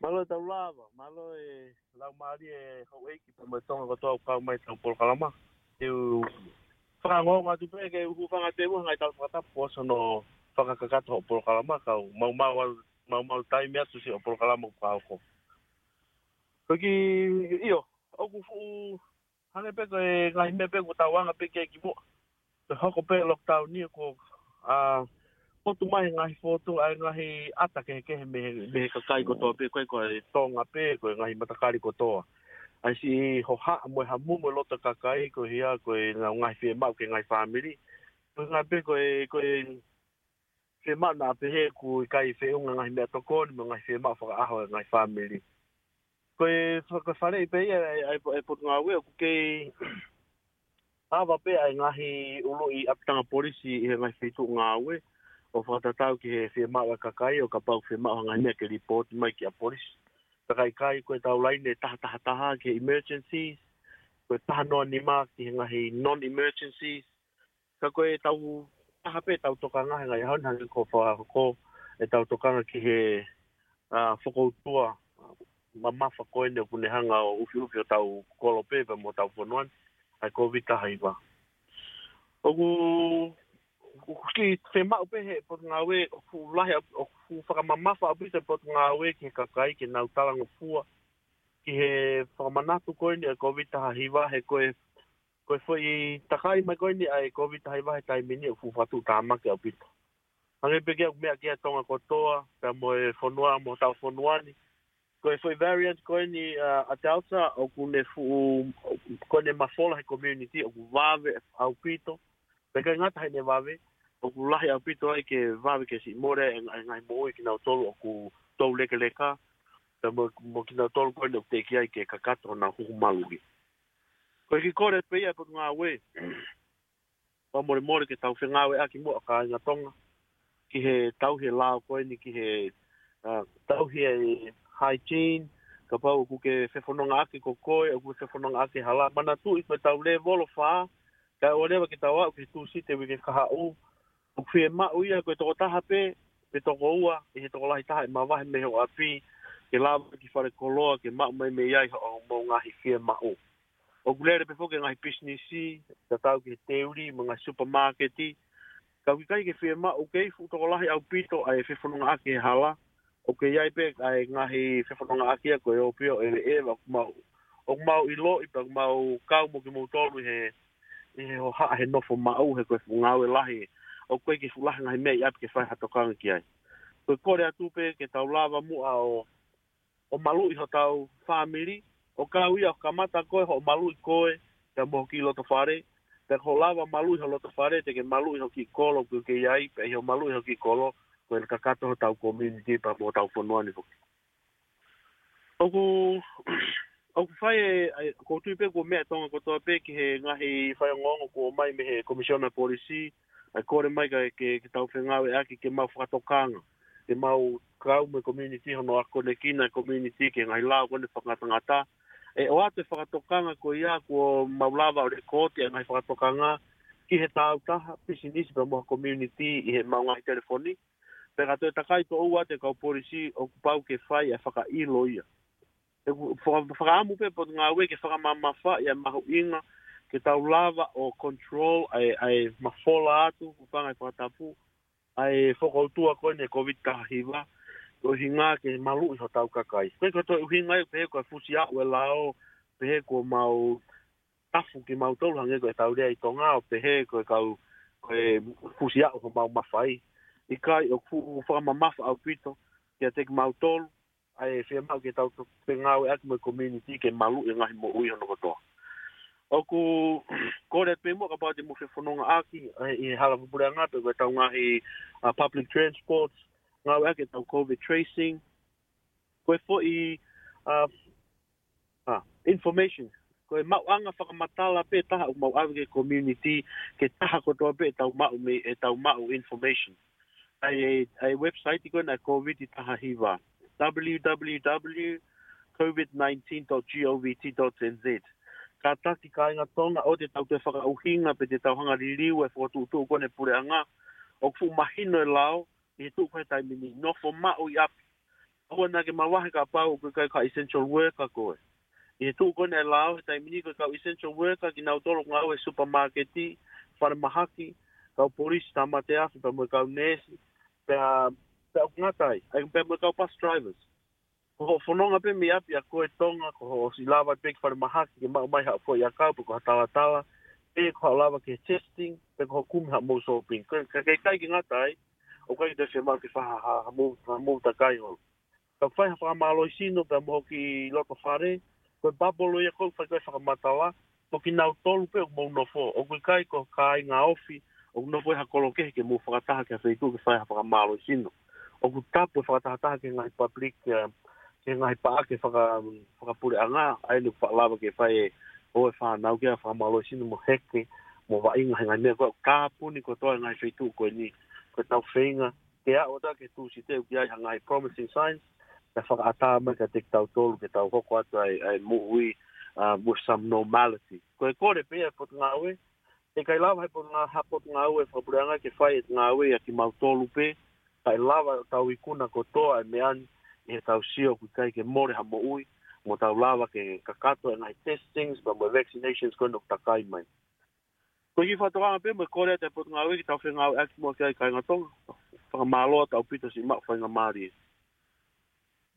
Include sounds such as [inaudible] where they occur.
Malo e taulava, malo e lau maari e hau eiki pa mai tonga katoa u kau mai tau polo kalama. E u whakangoa ngā tupe e u whanga te mua ngai tau whakata po asa no whakakakata o polo kalama kau mau mau tai mea susi o polo kalama u kau ko. Koki iyo, au ku fuu hane peko e ngai mea peko tau wanga peke e ki mua. Hoko pe lockdown ni ko a... Uh, potu mai ngahi fotu ai ngahi ata ke ke me me ka kai ko to pe ko ko to nga pe ko ngahi mata kai ko to ai si ho ha mo ha mu mo lota ka kai ko hia ko na ngahi fi e ma ke ngahi family ko nga pe ko ko fi e ma na pe he ku kai fe un ngahi me to ko mo ngahi fi ma fo a ho ngahi family ko e ko fare pe ai ai po nga we ko ke Ava pe ai ngahi ulu i aptanga polisi i ngai fitu ngawe o whakatatau ki he whi mawa kakai o ka pau whi mawa ngai mea ke report mai ki a polis. Takai kai koe tau lai ne taha taha taha ki emergencies, koe taha noa ni mā ki he ngahi non-emergencies. Ka koe tau taha pe tau toka ngahi ngai hau nangi ko whakako e tau toka ngai ki he uh, whakoutua ma mawha koe ne kune hanga o uwhi uwhi o tau kolo pepe mo tau whanuan. Ai kovita haiwa. Ogu... Ogu ki te mau pehe po ngā we o fu lahi o ku whakamamafa api te po ngā we ki he kakai ki nau talanga pua ki he whakamanatu ko ni a COVID taha hiwa he koe koe fwoi i takai mai koe ni a e COVID taha hiwa he tai mini o ku whatu tāmake api ta. Hangi peke au mea kia tonga kotoa pia mo e whonua mo tau whonua ni koe fwoi variant ko ni a te o ku ne fwoi koe ne mafola he community o ku vave au pito. Pe kai ngata hai ne wawe, o ku lahi au pito ai ke wawe ke si more e ngai mo e kina tolu o ku tau leka leka, ta mo kina tolu koe ne o teki ai ke kakato na huku malugi. Koe ki kore pe ia kutu ngā we, o [clears throat] more more ke tau whi ngā we a ki mua ka inga tonga, ki he tau he lao koe ni ki he tau he hygiene, ka pau ku ke whewhononga ake ko koe, ku whewhononga ake hala, mana tu i koe tau le volo whaa, ka o lewa ki tawa, ki tu si te wike kaha o, o kwe ma uia, koe toko taha pe, pe toko ua, e he toko lahi taha, e mawahi me heo api, ke lawa ki whare koloa, ke ma umai me iai, ha e o mo ngahi kwe ma o. O gulere pe foke ngahi pishnisi, ta tau ki te uri, ma ngahi supermarketi, ka wika e i ke kwe ma o kei, fu toko lahi au pito, ai e whefononga ake e hala, o ke iai pe, ai ngahi whefononga ake e koe o pio, e ewa ma o mau ilo, i pa mau kau mo ki mo he e ho ha he nofo ma au he koe funga e au e o koe ki fulahi ngai mea i api ke whai hatokanga ki ai. Koe kore atupe ke tau lava mua o o malu iho tau family o ka uia o kamata koe ho malu i koe te moho ki loto whare te ho lava malu iho ho loto whare te ke malu iho ki kolo koe ke iai pe i ho malu iho ki kolo koe ka kakato ho tau community pa mo tau whanua ni hoki. Oku o ku fai eh, ko tu pe ko mea tonga ko toa ki he ngahi fai ngongo ko mai me he komisiona polisi a kore mai ka ke ke tau fe ngawe aki ke mau whakatokanga ke mau kau me community hono a kone kina community ke ngai lao kone whakatangata e o ate whakatokanga ko ia ko mau lava o rekoti a ngai whakatokanga ki he tau pisi pisinisi pa moha community i he maunga i telefoni pe ka tue takai to ua te kau polisi o kupau ke fai a e whaka ilo ia whakamu pe pot ngā ue ke whakamama wha i a inga ke tau lava o control ai, ai mawhola atu ku whangai kua ai whakautua koe ne COVID ka hiwa ko hinga ke malu i hatau kakai. Koe kato i hinga i pehe koe fusi au e lao pehe ko mau tafu ki mau tauranga koe taurea i tonga o pehe koe kau fusi au ho mau mawhai. I kai o kua whakamama wha au pito ki a teki mau tolu ai e whea mau ke tau te ngāwe atu mai community ke malu e ngahi mo ui hono katoa. O ku kore atu e mua ka pāti mo whea whanonga āki i hala mpura ngāpe koe tau ngahi public transport, ngāwe ake tau COVID tracing, koe fo i uh, uh, information, koe mau anga whakamatala pe taha o mau awi ke community ke taha kotoa pe tau mau me e tau mau information. Ai, ai, website iko na COVID i taha hiwa www.covid19.govt.nz. Ka taki ka inga tonga o te tau te whakauhinga pe te tauhanga liriu e whakatu utu ukoa ne pureanga. O kufu mahino e lao, i he tūkwe taimini. no fo mao i api. Aua nage mawahe ka pau o kai ka essential worker koe. I he tūkwe ne lao, he tai mini kai ka essential worker ki nau toro ngau e supermarketi, whare mahaki, kau polisi, tamate afi, pa mwe kau nesi, pe o ngatai, ai pe mo ka bus drivers. Ko ho fononga pe mi api a koe tonga, ko ho si lava i pek whare mahaki, ke mau mai hao koe ia kau, ko ha tala tala, pe ko ha lava ke testing, pe ko ho kumi ha mou soping. Ka kei kai ki ngatai, o kai te se mau ki whaha ha mou ta kai hol. Ka whai ha whakamalo i sino, pe mo ki loto whare, koe babolo ia koe whai koe whakamatawa, ko ki nau tolu pe o mou no fo, o kui kai ko kai ngā ofi, o no fo e ha kolokehe ke mou whakataha ke a whaitu ke whai ha whakamalo i sino o ku tapu e whakatahataha ke ngahi public uh, ke ngahi paa ke whaka, whakapure anga ai ni whaklawa ke whae o e whanau ke a whamalo sinu mo heke mo wa inga hinga mea koe ka puni ko toa ngai whaitu koe ni koe tau whainga ke a oda ke tu si teo ki ai ha ngai promising signs ke whakata ama ke te tau tolu ke tau hoko atu ai, muhui uh, with some normality koe kore pe e pot ngawe e kai lawa hai pot ngawe whapure anga ke whae e ngawe a ki mau fai lava o tau ikuna ko toa e me an e tau sio ku kai ke more ha mo ui mo tau lava ke kakato e and I test things but my vaccinations kono takai mai. Ko hi fa toa me kore te pot ngawe ki tau fenga ek mo kai kai ngatong fa maloa tau pito si mak fa ngamari.